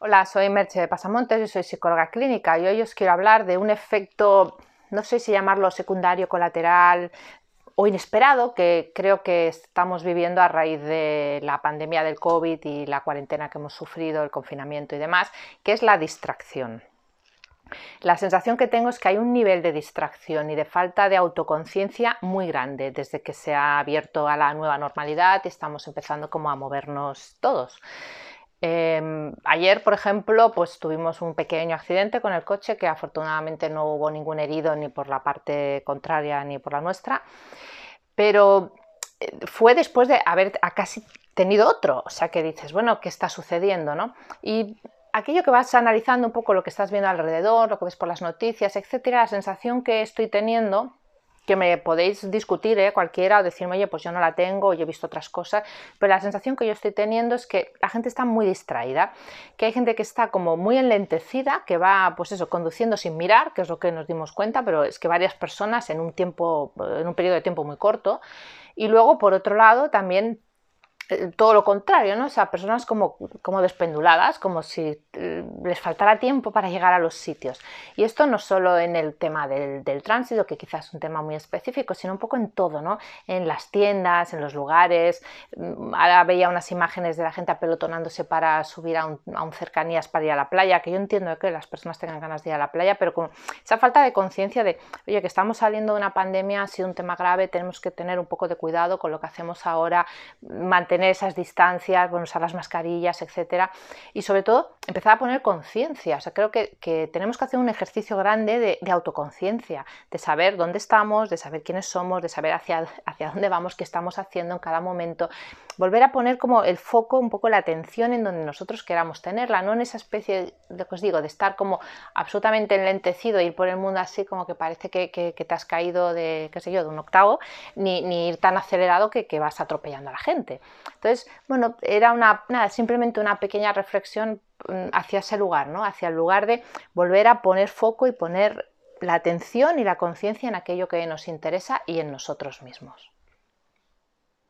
Hola, soy Merche de Pasamontes y soy psicóloga clínica y hoy os quiero hablar de un efecto, no sé si llamarlo secundario, colateral o inesperado, que creo que estamos viviendo a raíz de la pandemia del COVID y la cuarentena que hemos sufrido, el confinamiento y demás, que es la distracción. La sensación que tengo es que hay un nivel de distracción y de falta de autoconciencia muy grande desde que se ha abierto a la nueva normalidad y estamos empezando como a movernos todos. Em, ayer, por ejemplo, pues tuvimos un pequeño accidente con el coche que afortunadamente no hubo ningún herido ni por la parte contraria ni por la nuestra, pero eh, fue después de haber casi tenido otro, o sea que dices, bueno, ¿qué está sucediendo? No? Y aquello que vas analizando un poco lo que estás viendo alrededor, lo que ves por las noticias, etcétera, la sensación que estoy teniendo que me podéis discutir ¿eh? cualquiera o decirme, oye, pues yo no la tengo, yo he visto otras cosas, pero la sensación que yo estoy teniendo es que la gente está muy distraída, que hay gente que está como muy enlentecida, que va, pues eso, conduciendo sin mirar, que es lo que nos dimos cuenta, pero es que varias personas en un tiempo, en un periodo de tiempo muy corto, y luego, por otro lado, también todo lo contrario, ¿no? O sea, personas como, como despenduladas, como si eh, les faltara tiempo para llegar a los sitios. Y esto no solo en el tema del, del, tránsito, que quizás es un tema muy específico, sino un poco en todo, ¿no? En las tiendas, en los lugares. Mm, ahora veía unas imágenes de la gente apelotonándose para subir a un, a un cercanías para ir a la playa, que yo entiendo que las personas tengan ganas de ir a la playa, pero con esa falta de conciencia de, oye, que estamos saliendo de una pandemia, ha sido un tema grave, tenemos que tener un poco de cuidado con lo que hacemos ahora, mantener tener esas distancias, bueno, usar las mascarillas, etcétera, y sobre todo empezar a poner conciencia. O sea, creo que, tenemos que hacer un ejercicio grande de, autoconciencia, de saber dónde estamos, de saber quiénes somos, de saber hacia, hacia dónde vamos, qué estamos haciendo en cada momento. Volver a poner como el foco, un poco la atención en donde nosotros queramos tenerla, no en esa especie de, os digo, de estar como absolutamente enlentecido, ir por el mundo así como que parece que, te has caído de, qué sé yo, de un octavo, ni, ni ir tan acelerado que, que vas atropellando a la gente. Entonces, bueno, era una, nada, simplemente una pequeña reflexión mm, hacia ese lugar, ¿no? Hacia el lugar de volver a poner foco y poner la atención y la conciencia en aquello que nos interesa y en nosotros mismos.